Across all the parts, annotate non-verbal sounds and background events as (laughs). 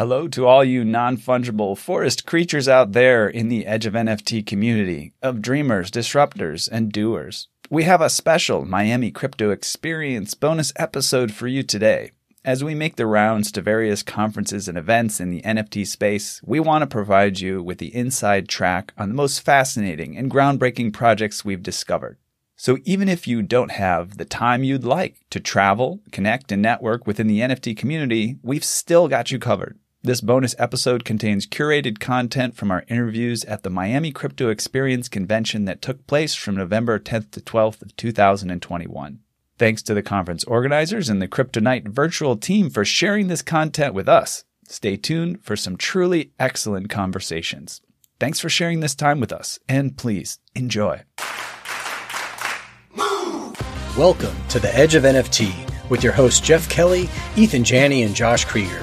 Hello to all you non fungible forest creatures out there in the Edge of NFT community of dreamers, disruptors, and doers. We have a special Miami Crypto Experience bonus episode for you today. As we make the rounds to various conferences and events in the NFT space, we want to provide you with the inside track on the most fascinating and groundbreaking projects we've discovered. So even if you don't have the time you'd like to travel, connect, and network within the NFT community, we've still got you covered. This bonus episode contains curated content from our interviews at the Miami Crypto Experience convention that took place from November 10th to 12th of 2021. Thanks to the conference organizers and the Kryptonite virtual team for sharing this content with us. Stay tuned for some truly excellent conversations. Thanks for sharing this time with us, and please enjoy. Welcome to the Edge of NFT with your hosts Jeff Kelly, Ethan Janney, and Josh Krieger,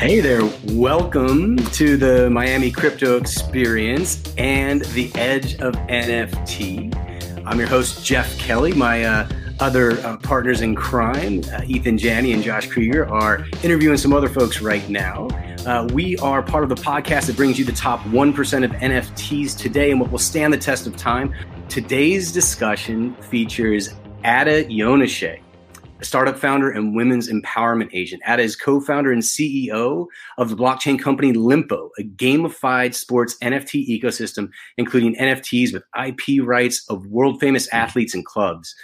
Hey there, welcome to the Miami Crypto Experience and the Edge of NFT. I'm your host, Jeff Kelly. My uh, other uh, partners in crime, uh, Ethan Janney and Josh Krieger, are interviewing some other folks right now. Uh, we are part of the podcast that brings you the top 1% of NFTs today and what will stand the test of time. Today's discussion features Ada Jonušė a startup founder and women's empowerment agent. Ada is co-founder and CEO of the blockchain company Lympo, a gamified sports NFT ecosystem, including NFTs with IP rights of world famous athletes and clubs.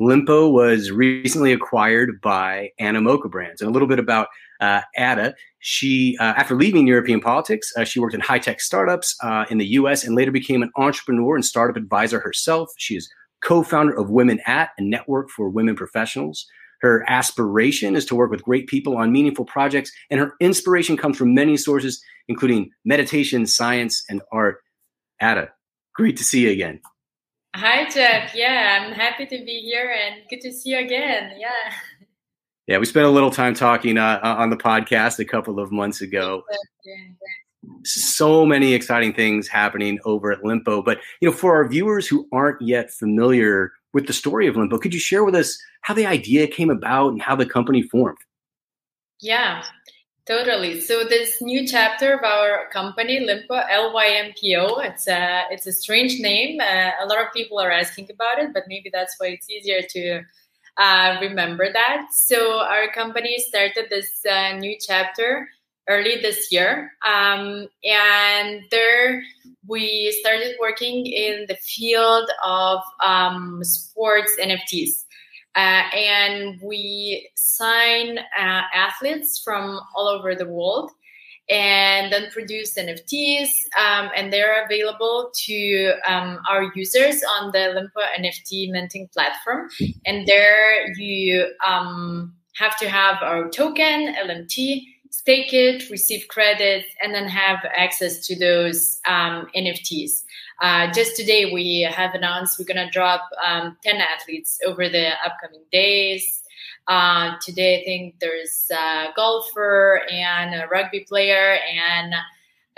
Lympo was recently acquired by Animoca Brands. And a little bit about uh, Ada. She, uh, after leaving European politics, uh, she worked in high tech startups uh, in the US and later became an entrepreneur and startup advisor herself. She is co founder of Women at, a network for women professionals. Her aspiration is to work with great people on meaningful projects, and her inspiration comes from many sources, including meditation, science, and art. Ada, great to see you again. Hi, Jeff. Yeah, I'm happy to be here and good to see you again. Yeah. Yeah, we spent a little time talking uh, on the podcast a couple of months ago. (laughs) So many exciting things happening over at Lympo. But you know, for our viewers who aren't yet familiar with the story of Lympo. Could you share with us how the idea came about and how the company formed? Yeah, totally. So this new chapter of our company, Lympo, L-Y-M-P-O, it's a, it's a strange name. Uh, a lot of people are asking about it, but maybe that's why it's easier to uh, remember that. So our company started this uh, new chapter early this year. Um, and there we started working in the field of um, sports NFTs. Uh, and we sign uh, athletes from all over the world and then produce NFTs. Um, and they're available to um, our users on the Lympo NFT minting platform. And there you um, have to have our token, LMT, stake it, receive credit, and then have access to those um, NFTs. Uh, just today, we have announced we're going to drop um, 10 athletes over the upcoming days. Uh, today, I think there's a golfer and a rugby player, and uh,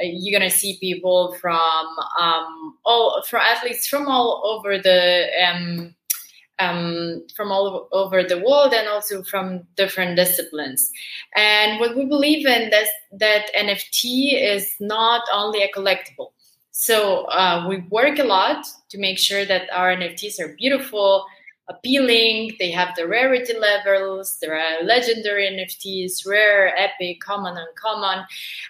you're gonna see people from um, all from athletes from all over the um, from all over the world and also from different disciplines. And what we believe in is that NFT is not only a collectible. So uh, we work a lot to make sure that our NFTs are beautiful, appealing. They have the rarity levels. There are legendary NFTs, rare, epic, common, uncommon.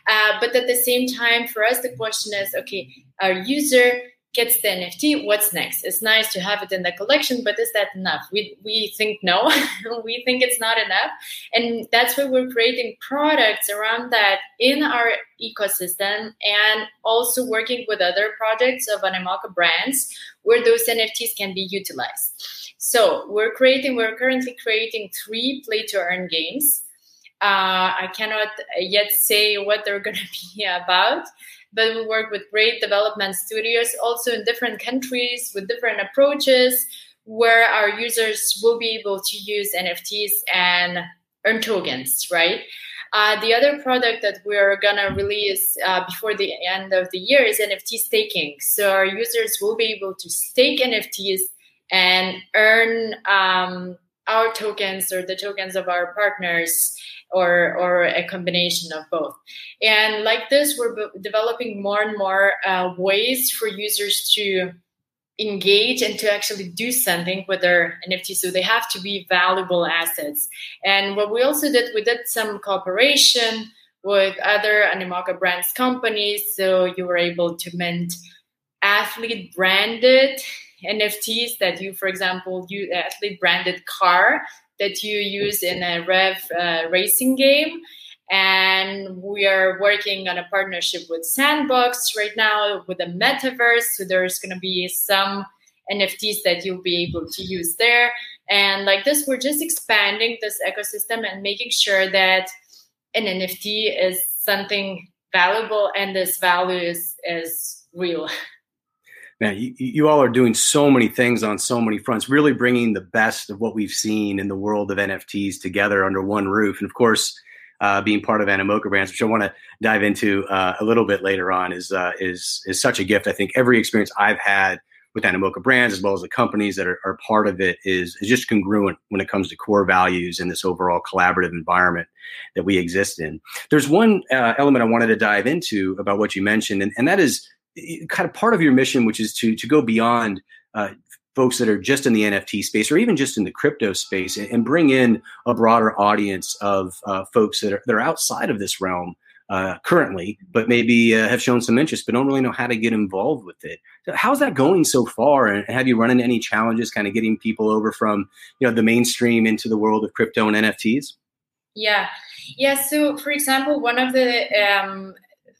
Uh, but at the same time, for us, the question is, okay, our user gets the NFT, what's next? It's nice to have it in the collection, but is that enough? We, we think no, (laughs) we think it's not enough. And that's why we're creating products around that in our ecosystem and also working with other projects of Animoca brands where those NFTs can be utilized. So we're creating, we're currently creating three play to earn games. Uh, I cannot yet say what they're going (laughs) to be about, but we work with great development studios also in different countries with different approaches where our users will be able to use NFTs and earn tokens, right? Uh, the other product that we're gonna release uh, before the end of the year is NFT staking. So our users will be able to stake NFTs and earn um, our tokens or the tokens of our partners or or a combination of both and like this we're b- developing more and more uh, ways for users to engage and to actually do something with their NFT. So they have to be valuable assets. And what we also did, we did some cooperation with other Animoca brands companies. So you were able to mint athlete branded NFTs that you, for example, you athlete branded car that you use in a Rev uh, racing game. And we are working on a partnership with Sandbox right now with the metaverse. So there's going to be some NFTs that you'll be able to use there. And like this, we're just expanding this ecosystem and making sure that an NFT is something valuable and this value is, is real. (laughs) Man, you, you all are doing so many things on so many fronts, really bringing the best of what we've seen in the world of NFTs together under one roof. And of course, uh, being part of Animoca Brands, which I want to dive into uh, a little bit later on, is uh, is is such a gift. I think every experience I've had with Animoca Brands, as well as the companies that are, are part of it, is is just congruent when it comes to core values in this overall collaborative environment that we exist in. There's one uh, element I wanted to dive into about what you mentioned, and, and that is kind of part of your mission, which is to to go beyond uh, folks that are just in the NFT space or even just in the crypto space and bring in a broader audience of uh, folks that are, that are outside of this realm uh, currently, but maybe uh, have shown some interest, but don't really know how to get involved with it. How's that going so far? And have you run into any challenges kind of getting people over from, you know, the mainstream into the world of crypto and NFTs? Yeah. Yeah. So, for example, one of the um,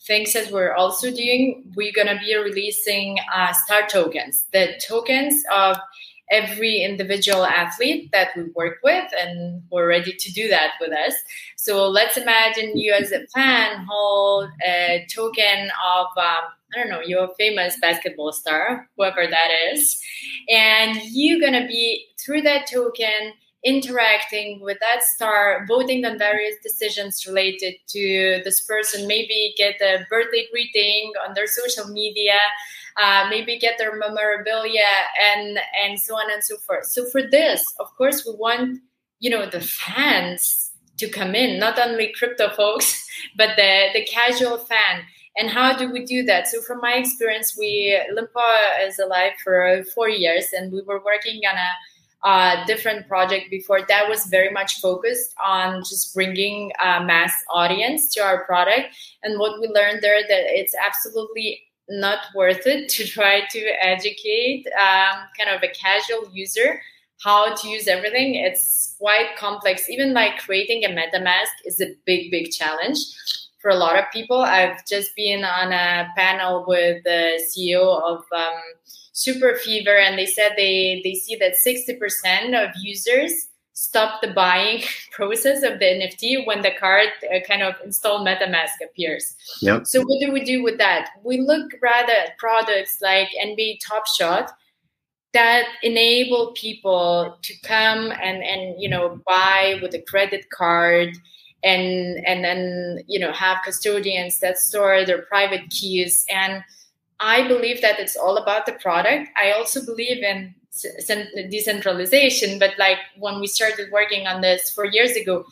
things that we're also doing, we're going to be releasing uh, star tokens, the tokens of every individual athlete that we work with, and we're ready to do that with us. So let's imagine you as a fan hold a token of, um, I don't know, you're famous basketball star, whoever that is, and you're going to be through that token interacting with that star, voting on various decisions related to this person, maybe get a birthday greeting on their social media, uh, maybe get their memorabilia, and and so on and so forth. So for this, of course, we want you know the fans to come in, not only crypto folks, (laughs) but the the casual fan. And how do we do that? So, from my experience, we Lympo is alive for four years, and we were working on a uh, different project before. That was very much focused on just bringing a mass audience to our product. And what we learned there that it's absolutely not worth it (laughs) to try to educate um, kind of a casual user how to use everything. It's quite complex. Even like creating a metamask is a big big challenge for a lot of people. I've just been on a panel with the ceo of um, super fever and they said they they see that 60% of users stop the buying (laughs) process of the nft when the card uh, kind of install metamask appears. Yep. so what do we do with that? We look rather at products like nba top shot that enable people to come and and you know buy with a credit card and and then you know have custodians that store their private keys. And I believe that it's all about the product. I also believe in decentralization, but like when we started working on this four years ago,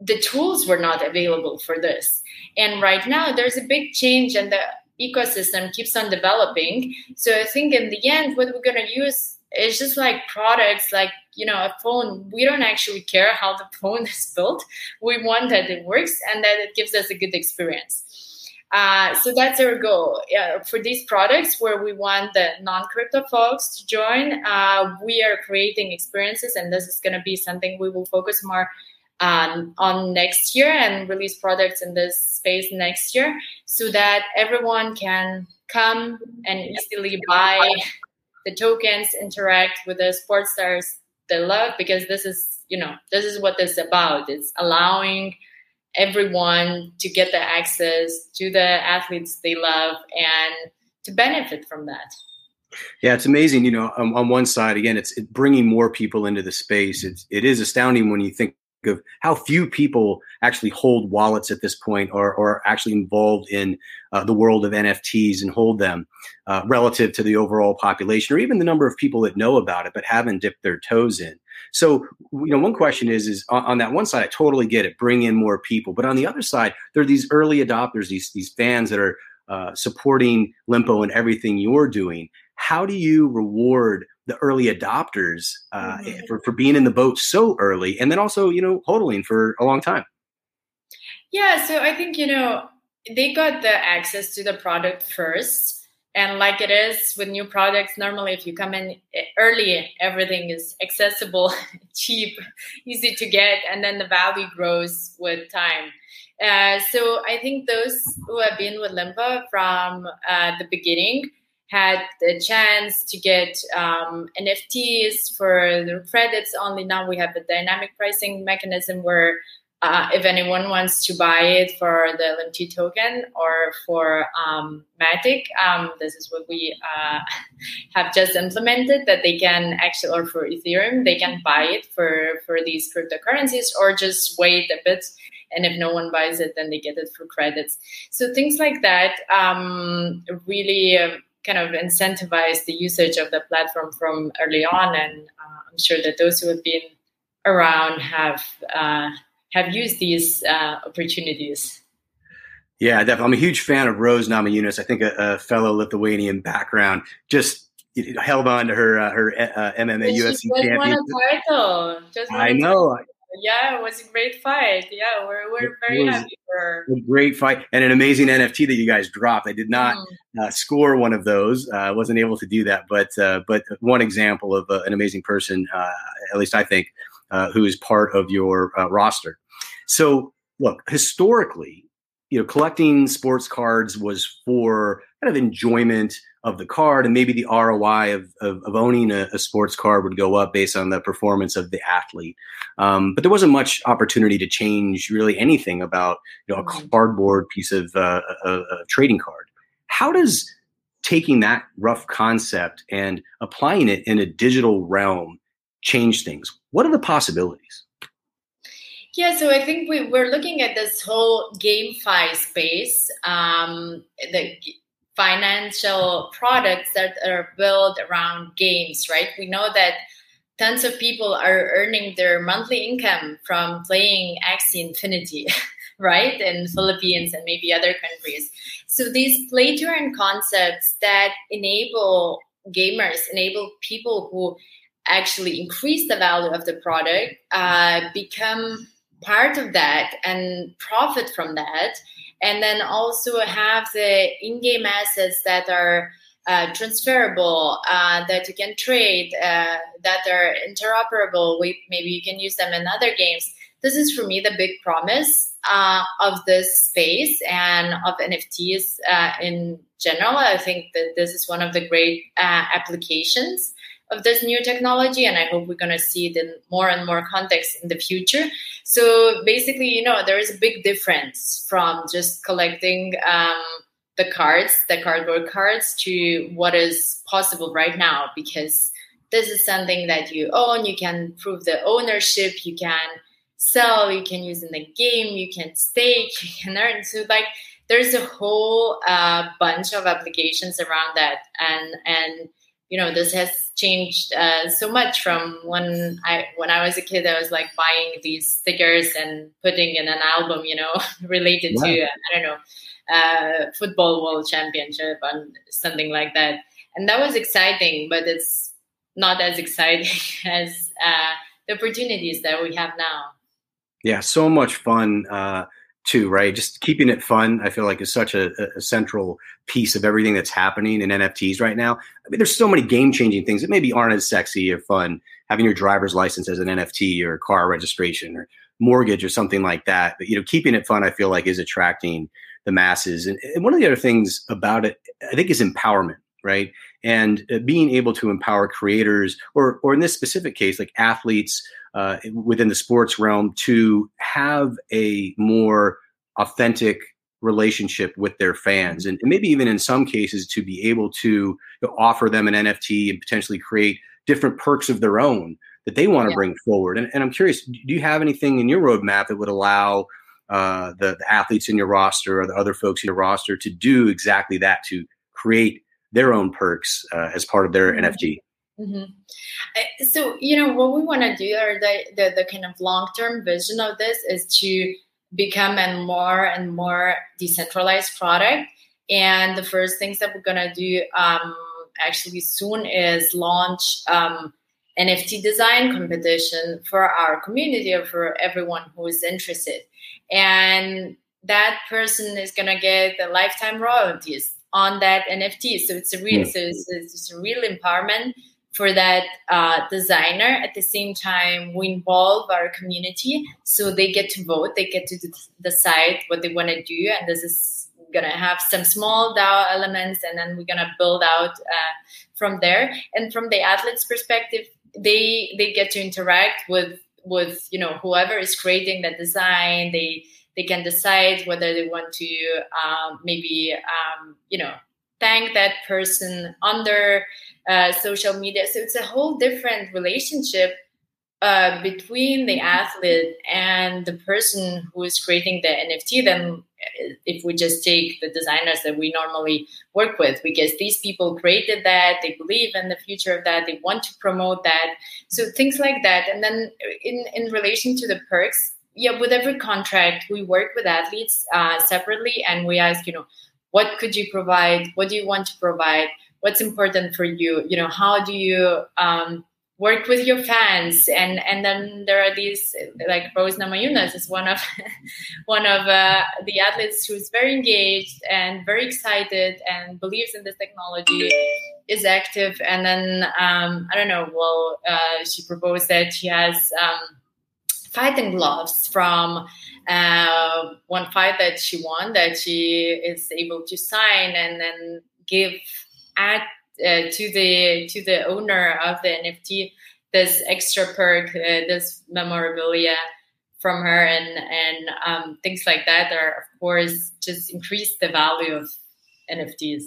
the tools were not available for this. And right now, there's a big change, and the ecosystem keeps on developing. So I think in the end, what we're going to use is just like products like you know a phone we don't actually care how the (laughs) phone is built we want that it works and that it gives us a good experience uh, so that's our goal for these products where we want the non-crypto folks to join. Uh, we are creating experiences, and this is going to be something we will focus more um, on next year and release products in this space next year, so that everyone can come and easily buy the tokens, interact with the sports stars they love, because this is you know this is what this is about. It's allowing everyone to get the access to the athletes they love and to benefit from that. Yeah, it's amazing. You know, um, on one side, again, it's it bringing more people into the space. It's it is astounding when you think of how few people actually hold wallets at this point or, or actually involved in uh, the world of NFTs and hold them uh, relative to the overall population or even the number of people that know about it but haven't dipped their toes in. So, you know, one question is, is on, on that one side, I totally get it, bring in more people. But on the other side, there are these early adopters, these, these fans that are uh, supporting Lympo and everything you're doing. How do you reward the early adopters uh, mm-hmm. for, for being in the boat so early and then also you know hodling for a long time yeah so i think you know they got the access to the product first and like it is with new products normally if you come in early everything is accessible (laughs) cheap easy to get and then the value grows with time uh, so i think those who have been with Lympo from uh, the beginning had the chance to get um, NFTs for the credits only. Now we have a dynamic pricing mechanism where uh, if anyone wants to buy it for the LMT token or for um, Matic, um, this is what we uh, (laughs) have just implemented that they can actually, or for Ethereum, they can buy it for, for these cryptocurrencies or just wait a bit. And if no one buys it, then they get it for credits. So things like that um, really um, kind of incentivize the usage of the platform from early on. And uh, I'm sure that those who have been around have uh, have used these uh, opportunities. Yeah, definitely. I'm a huge fan of Rose Namajunas. I think a, a fellow Lithuanian background just held on to her uh, her uh, MMA UFC championship. Won a title. Just I know. Yeah, it was a great fight. Yeah, we're, we're very happy for a great fight and an amazing NFT that you guys dropped. I did not mm. uh, score one of those. Uh, I wasn't able to do that, but uh, but one example of uh, an amazing person, uh, at least I think, uh, who is part of your roster. So look, historically, you know, collecting sports cards was for kind of enjoyment of the card and maybe the ROI of, of, of owning a, a, sports card would go up based on the performance of the athlete. Um, but there wasn't much opportunity to change really anything about you know a mm-hmm. cardboard piece of uh, a, a trading card. How does taking that rough concept and applying it in a digital realm change things? What are the possibilities? Yeah, so I think we, we're looking at this whole GameFi space. Um, the financial products that are built around games, right? We know that tons of people are earning their monthly income from playing Axie Infinity, (laughs) right? In Philippines and maybe other countries. So these play to earn concepts that enable gamers, enable people who actually increase the value of the product, uh, become part of that and profit from that. And then also have the in-game assets that are uh, transferable uh, that you can trade uh, that are interoperable we, maybe you can use them in other games. This is for me the big promise uh, of this space and of nfts uh, in general. I think that this is one of the great applications of this new technology and i hope we're going to see it in more and more context in the future. So basically you know there is a big difference from just collecting um, the cards the cardboard cards to what is possible right now because this is something that you own you can prove the ownership you can sell you can use in the game you can stake you can earn. So like there's a whole uh, bunch of applications around that and and you know this has changed uh, so much from when I when I was a kid. I was like buying these stickers and putting in an album, you know, (laughs) related to uh, I don't know uh, football world championship and something like that. And that was exciting, but it's not as exciting (laughs) as uh, the opportunities that we have now. Yeah, so much fun uh, too, right? Just keeping it fun, I feel like is such a, a, central piece of everything that's happening in NFTs right now. I mean, there's so many game changing things that maybe aren't as sexy or fun. Having your driver's license as an NFT or car registration or mortgage or something like that. But you know, keeping it fun, I feel like is attracting the masses. And, and one of the other things about it, I think, is empowerment, right? And uh, being able to empower creators, or or in this specific case, like athletes uh, within the sports realm, to have a more authentic relationship with their fans and, and, maybe even in some cases to be able to you know, offer them an nft and potentially create different perks of their own that they want to yeah. bring forward and, and, i'm curious do you have anything in your roadmap that would allow uh, the, the, athletes in your roster or the other folks in your roster to do exactly that to create their own perks uh, as part of their mm-hmm. nft Mm-hmm. Uh, so you know what we want to do, or the, the the kind of long term vision of this is to become a more and more decentralized product. And the first things that we're gonna do um, actually soon is launch um, NFT design competition for our community or for everyone who is interested. And that person is gonna get the lifetime royalties on that NFT. So it's a real, mm. so it's, it's a real empowerment for that uh, designer. At the same time, we involve our community so they get to vote, they get to decide what they want to do, and this is gonna have some small DAO elements, and then we're gonna build out uh, from there. And from the athletes' perspective, they they get to interact with with you know whoever is creating the design. They they can decide whether they want to um, maybe um, you know thank that person on their uh, social media. So it's a whole different relationship uh, between the athlete and the person who is creating the NFT than uh, if we just take the designers that we normally work with, because these people created that, they believe in the future of that, they want to promote that. So things like that. And then in, in relation to the perks, yeah, with every contract, we work with athletes uh, separately and we ask, you know, what could you provide? What do you want to provide? What's important for you? You know how do you um, work with your fans? And and then there are these like Rose Namajunas is one of (laughs) one of uh, the athletes who's very engaged and very excited and believes in this technology is active. And then um, I don't know well uh, she proposed that she has um, fighting gloves from uh, one fight that she won that she is able to sign and then give at uh, to the to the owner of the NFT this extra perk, uh, this memorabilia from her, and and um, things like that are of course just increase the value of NFTs.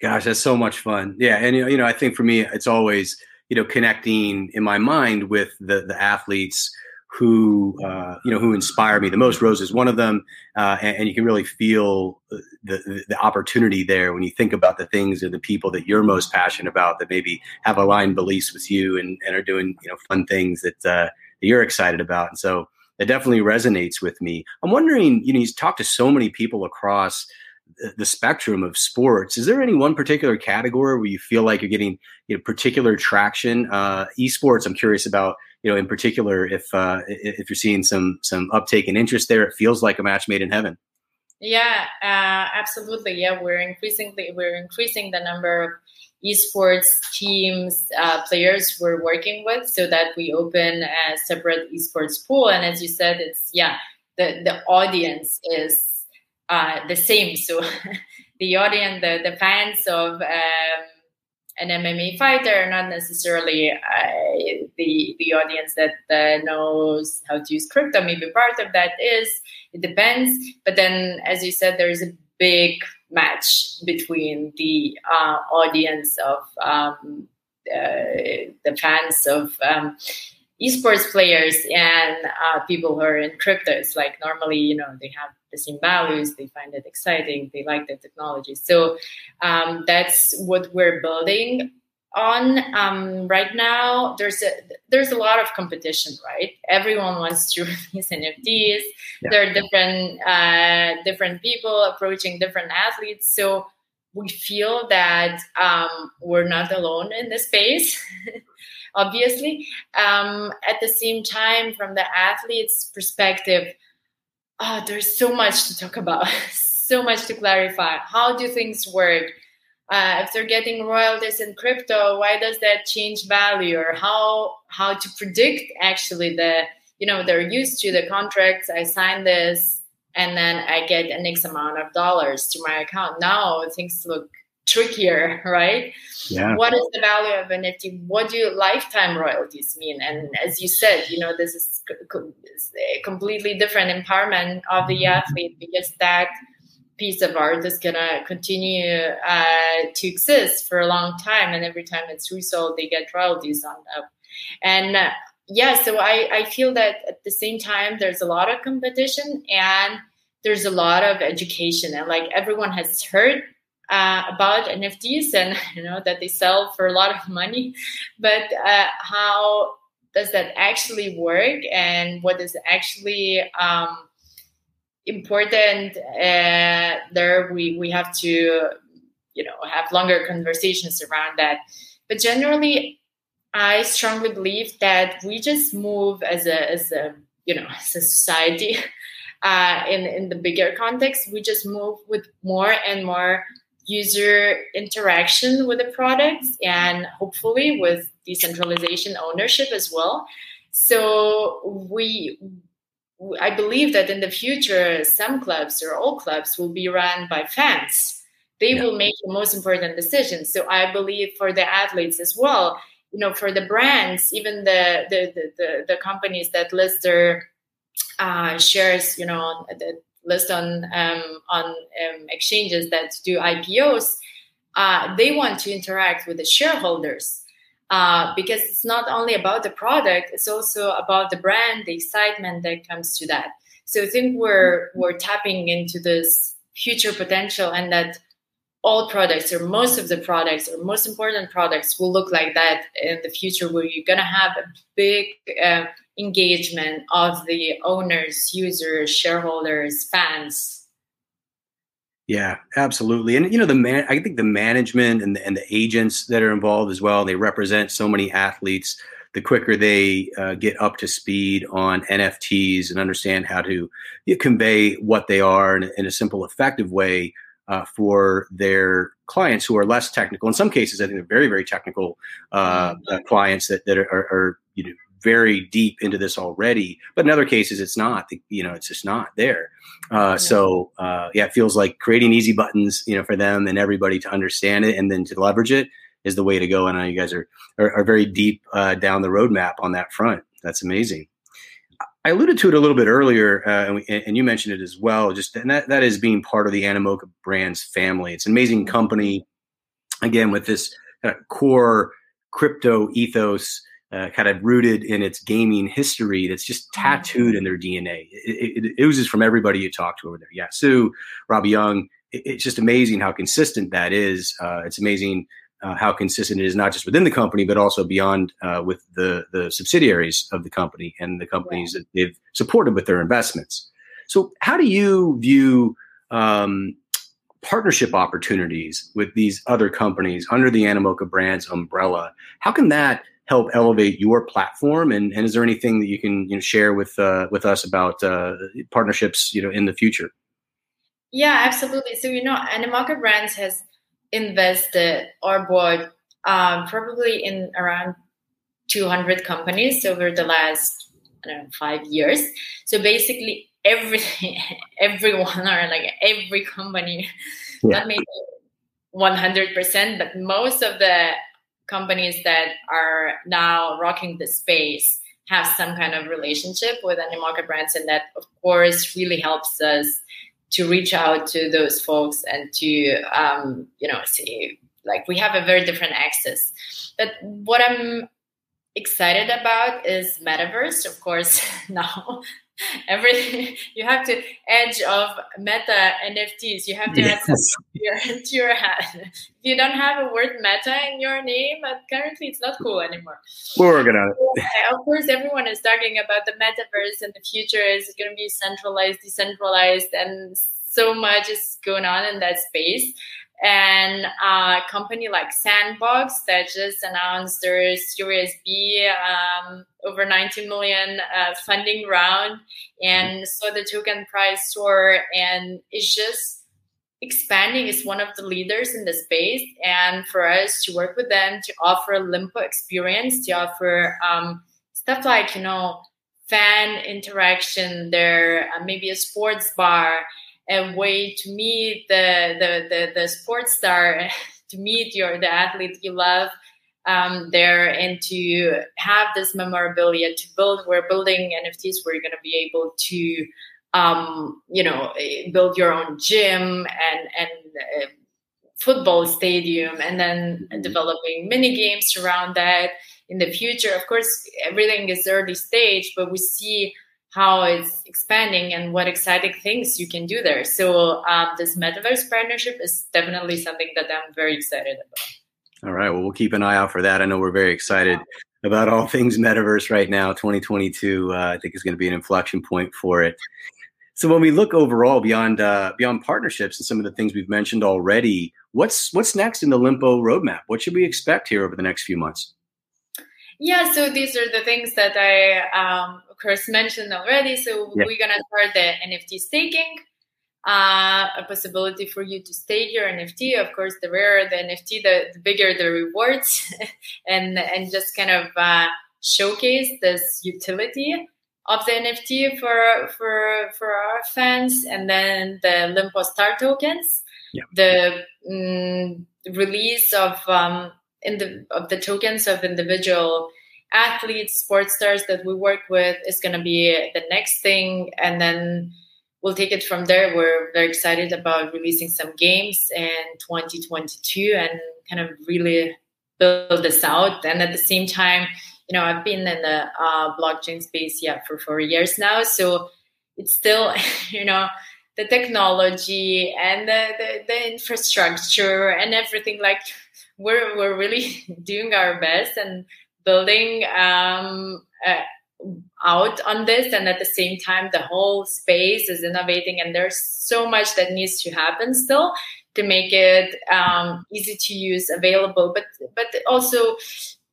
Gosh, that's so much fun. Yeah, and you know, I think for me, it's always you know connecting in my mind with the the athletes who uh, you know who inspire me the most. Rose is one of them, uh, and, and, you can really feel the, the, the opportunity there when you think about the things or the people that you're most passionate about that maybe have aligned beliefs with you and, and are doing you know fun things that uh, that you're excited about. And so it definitely resonates with me. I'm wondering, you know, you talk to so many people across the spectrum of sports. Is there any one particular category where you feel like you're getting you know, particular traction? Uh, esports, I'm curious about you know, in particular, if uh, if you're seeing some some uptake and interest there, it feels like a match made in heaven. Yeah, uh, absolutely. Yeah, we're increasingly we're increasing the number of esports teams uh, players we're working with, so that we open a separate esports pool. And as you said, it's yeah, the the audience is uh, the same. So (laughs) the audience, the the fans of um, an MMA fighter, not necessarily uh, the the audience that uh, knows how to use crypto. Maybe part of that is it depends. But then, as you said, there is a big match between the uh, audience of um, uh, the fans of um, esports players and uh, people who are in crypto. It's like normally, you know, they have the same values, they find it exciting, they like the technology. So um, that's what we're building on um, right now. There's a there's a lot of competition, right? Everyone wants to (laughs) release NFTs. Yeah. There are different uh, different people approaching different athletes. So we feel that um, we're not alone in this space. (laughs) obviously. Um, at the same time, from the athlete's perspective, oh, there's so much to talk about, (laughs) so much to clarify. How do things work? Uh, if they're getting royalties in crypto, why does that change value? Or how how to predict actually the you know they're used to the contracts. I sign this and then I get an X amount of dollars to my account. Now things look trickier, right? Yeah. What is the value of an NFT? What do lifetime royalties mean? And as you said, you know, this is a completely different empowerment of the athlete because that piece of art is gonna continue uh, to exist for a long time, and every time it's resold, they get royalties on that. And uh, yeah, so I I feel that at the same time, there's a lot of competition and there's a lot of education, and like everyone has heard uh, about NFTs and (laughs) you know that they sell for a lot of money, but uh, how does that actually work and what is actually um, important? Uh, there we we have to you know have longer conversations around that. But generally, I strongly believe that we just move as a as a you know as a society. (laughs) Uh, in in the bigger context, we just move with more and more user interaction with the products and hopefully with decentralization ownership as well. So we I believe that in the future some clubs or all clubs will be run by fans. They yeah. will make the most important decisions. So I believe for the athletes as well, you know, for the brands, even the the the, the, the companies that list their uh, shares, you know, the, list on um, on um, exchanges that do IPOs, uh, they want to interact with the shareholders uh, because it's not only about the product; it's also about the brand, the excitement that comes to that. So I think we're we're tapping into this future potential, and that all products or most of the products or most important products will look like that in the future, where you're gonna have a big uh, engagement of the owners, users, shareholders, fans. Yeah, absolutely. And you know, the man, I think the management and the, and the agents that are involved as well, they represent so many athletes. The quicker they uh, get up to speed on NFTs and understand how to you know, convey what they are in, in, a simple, effective way uh, for their clients who are less technical. In some cases, I think they're very, very technical uh, mm-hmm. uh clients that, that are, are, you know very deep into this already. But in other cases, it's not. You know, it's just not there. Uh, yeah. So uh, yeah, it feels like creating easy buttons, you know, for them and everybody to understand it and then to leverage it is the way to go. And I know you guys are are, are very deep uh, down the roadmap on that front. That's amazing. I alluded to it a little bit earlier, uh, and, we, and, you mentioned it as well. Just and that that is being part of the Animoca Brands family. It's an amazing company. Again, with this kind of core crypto ethos uh, kind of rooted in its gaming history that's just mm-hmm. tattooed in their DNA. It, it, it oozes from everybody you talk to over there. Yeah, Siu, Robby Yung. It, it's just amazing how consistent that is. Uh, it's amazing uh, how consistent it is, not just within the company, but also beyond uh, with the the subsidiaries of the company and the companies yeah. that they've supported with their investments. So, how do you view um, partnership opportunities with these other companies under the Animoca Brands umbrella? How can that help elevate your platform? And, and is there anything that you can you know, share with uh, with us about uh, partnerships you know in the future? Yeah, absolutely. So you know, Animoca Brands has invested or bought um, probably in around 200 companies over the last I don't know five years. So basically, everything, (laughs) everyone or like every company, yeah. not maybe 100%, but most of the companies that are now rocking the space have some kind of relationship with Animoca brands, and that of course really helps us to reach out to those folks and to um, you know see like we have a very different access. But what I'm excited about is metaverse, of course. (laughs) Now (laughs) everything you have to edge of meta nfts you have to yes. (laughs) add your, to your hat. If you don't have a word meta in your name but currently it's not cool anymore. We're working on it of course everyone is talking about the metaverse and the future is going to be centralized decentralized and so much is going on in that space and a company like Sandbox that just announced their Series B um, over 90 million uh, funding round and so the token price soar and it's just expanding is one of the leaders in the space. And for us to work with them to offer Lympo experience to offer um, stuff like you know fan interaction there uh, maybe a sports bar a way to meet the the the, the sports star (laughs) to meet your the athlete you love um, there and to have this memorabilia to build. We're building NFTs where you're going to be able to, um, you know, build your own gym and and uh, football stadium, and then mm-hmm. developing mini games around that in the future. Of course, everything is early stage, but we see how it's expanding and what exciting things you can do there. So um, this metaverse partnership is definitely something that I'm very excited about. All right. Well, we'll keep an eye out for that. I know we're very excited about all things metaverse right now. 2022, uh, I think, is going to be an inflection point for it. So when we look overall beyond uh, beyond partnerships and some of the things we've mentioned already, what's what's next in the Lympo roadmap? What should we expect here over the next few months? Yeah, so these are the things that I, um, course, mentioned already. So yeah. we're gonna start the NFT staking uh, a possibility for you to stake your NFT. Of course, the rarer the NFT, the, the bigger the rewards, (laughs) and and just kind of uh, showcase this utility of the NFT for for for our fans. And then the Lympo Star tokens, yeah. the mm, release of um, in the of the tokens of individual athletes, sports stars that we work with is going to be the next thing, and then we'll take it from there. We're very excited about releasing some games in 2022 and kind of really build this out. And at the same time, you know, I've been in the uh, blockchain space yeah for four years now, so it's still (laughs) you know the technology and the, the, the infrastructure and everything like we're we're really (laughs) doing our best and building um, out on this and at the same time the whole space is innovating and there's so much that needs to happen still to make it um, easy to use available. But but also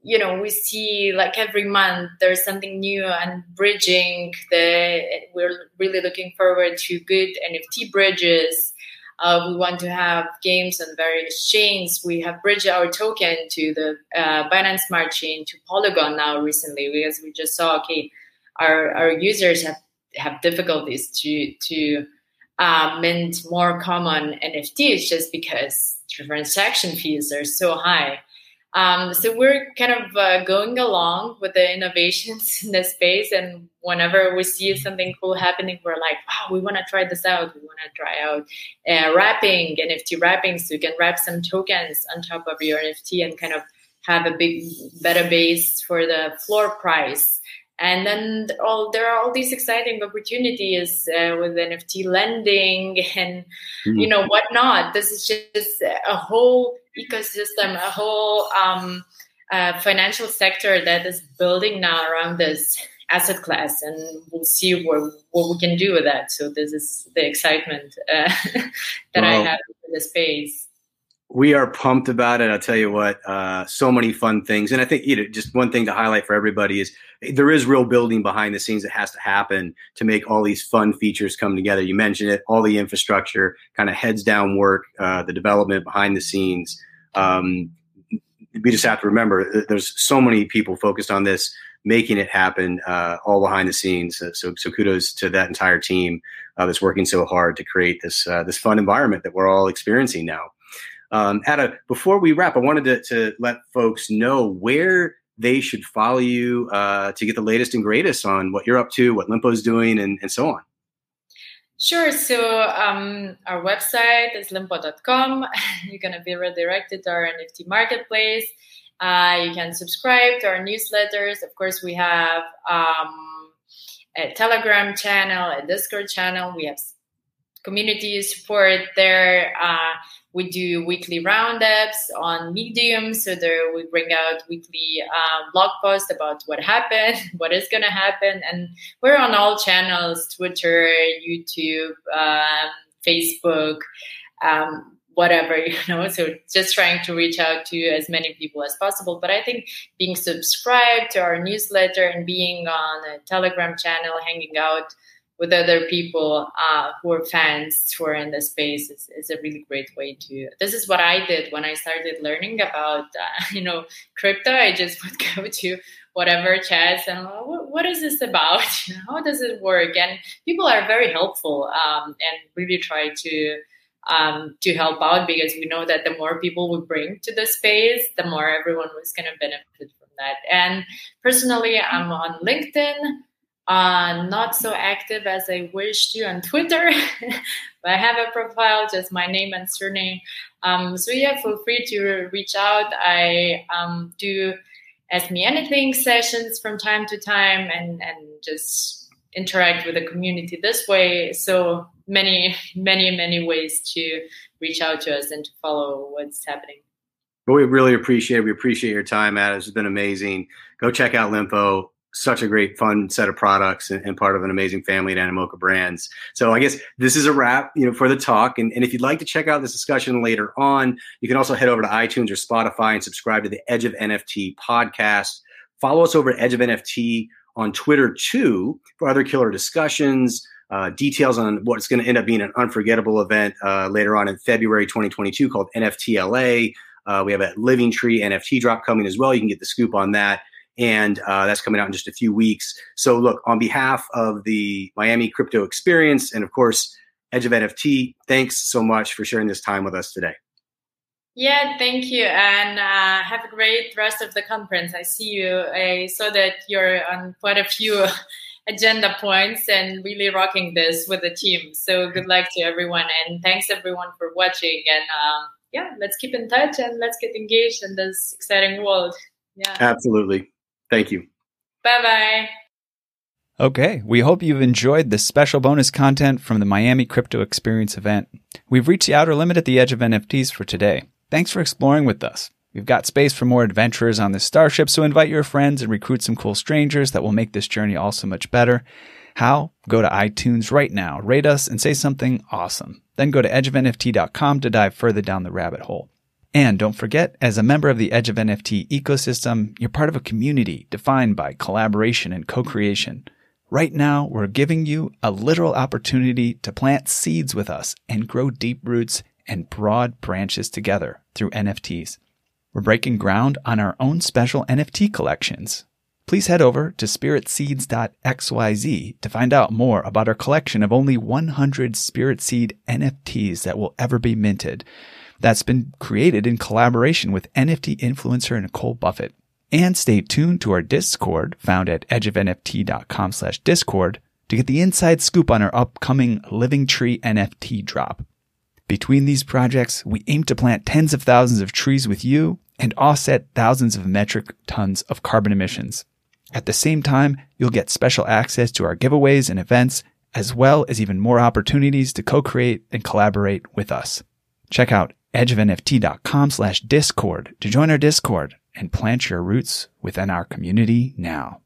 you know we see like every month there's something new and bridging the we're really looking forward to good nft bridges uh, we want to have games on various chains. We have bridged our token to the uh, Binance Smart Chain to Polygon now recently because we just saw okay, our our users have have difficulties to to uh, mint more common NFTs just because transaction fees are so high. Um, so we're kind of uh, going along with the innovations (laughs) in the space, and whenever we see something cool happening, we're like, "Wow, we want to try this out. We want to try out uh, wrapping NFT wrapping, so you can wrap some tokens on top of your NFT and kind of have a big, better base for the floor price." And then all there are all these exciting opportunities uh, with NFT lending and mm-hmm. you know whatnot. This is just a whole ecosystem, a whole um, uh, financial sector that is building now around this asset class, and we'll see what, what we can do with that. So this is the excitement uh, (laughs) that I have in the space. We are pumped about it. I'll tell you what, uh, so many fun things. And I think you know, just one thing to highlight for everybody is there is real building behind the scenes that has to happen to make all these fun features come together. You mentioned it, all the infrastructure, kind of heads down work, uh, the development behind the scenes. Um, we just have to remember there's so many people focused on this, making it happen, uh, all behind the scenes. So, so kudos to that entire team uh, that's working so hard to create this uh, this fun environment that we're all experiencing now. Um, Ada, before we wrap, I wanted to, to let folks know where they should follow you uh, to get the latest and greatest on what you're up to, what Lympo's doing, and, and so on. Sure. So um, our website is lympo.com. (laughs) You're going to be redirected to our NFT marketplace. Uh, you can subscribe to our newsletters. Of course, we have um, a Telegram channel, a Discord channel. We have community support there. Uh, we do weekly roundups on Medium, so there we bring out weekly uh, blog posts about what happened, (laughs) what is going to happen, and we're on all channels: Twitter, YouTube, um, Facebook, um, whatever (laughs) you know. So just trying to reach out to as many people as possible. But I think being subscribed to our newsletter and being on a Telegram channel, hanging out with other people uh, who are fans who are in the space is, is a really great way to this is what i did when i started learning about uh, (laughs) you know crypto i just (laughs) would go to whatever chats and what, what is this about (laughs) how does it work and people are very helpful um, and really try to um, to help out because we know that the more people we bring to the space, the more everyone was going to benefit from that. And personally, I'm on LinkedIn. Uh, not so active as I wish to on Twitter, (laughs) but I have a profile, just my name and surname. Um, so yeah, feel free to reach out. I um, do ask me anything sessions from time to time, and and just interact with the community this way. So many, many, many ways to reach out to us and to follow what's happening. We really appreciate it. We appreciate your time, Matt. It's been amazing. Go check out Lympo such a great fun set of products and, and, part of an amazing family at Animoca Brands. So I guess this is a wrap, you know, for the talk. And, and if you'd like to check out this discussion later on, you can also head over to iTunes or Spotify and subscribe to the Edge of NFT podcast. Follow us over at Edge of NFT on Twitter too for other killer discussions. Uh, details on what's going to end up being an unforgettable event uh, later on in February 2022 called NFTLA. Uh, we have a Living Tree NFT drop coming as well. You can get the scoop on that and uh, that's coming out in just a few weeks. So, look, on behalf of the Miami Crypto Experience and, of course, Edge of NFT, thanks so much for sharing this time with us today. Yeah, thank you, and uh, have a great rest of the conference. I see you. I saw that you're on quite a few (laughs) agenda points and really rocking this with the team. So, good luck to everyone, and thanks everyone for watching. And um, yeah, let's keep in touch and let's get engaged in this exciting world. Yeah, absolutely. Thank you. Bye bye. Okay, we hope you've enjoyed this special bonus content from the Miami Crypto Experience event. We've reached the outer limit at the edge of NFTs for today. Thanks for exploring with us. We've got space for more adventurers on this starship, so invite your friends and recruit some cool strangers that will make this journey all so much better. How? Go to iTunes right now, rate us, and say something awesome. Then go to edgeofnft.com to dive further down the rabbit hole. And don't forget, as a member of the Edge of NFT ecosystem, you're part of a community defined by collaboration and co-creation. Right now, we're giving you a literal opportunity to plant seeds with us and grow deep roots and broad branches together through NFTs. We're breaking ground on our own special NFT collections. Please head over to spiritseeds.xyz to find out more about our collection of only 100 Spirit Seed NFTs that will ever be minted that's been created in collaboration with NFT influencer Nicole Buffett. And stay tuned to our Discord found at edgeofnft.com slash discord to get the inside scoop on our upcoming Living Tree NFT drop. Between these projects, we aim to plant tens of thousands of trees with you and offset thousands of metric tons of carbon emissions. At the same time, you'll get special access to our giveaways and events, as well as even more opportunities to co-create and collaborate with us. Check out edgeofnft.com slash discord to join our discord and plant your roots within our community now.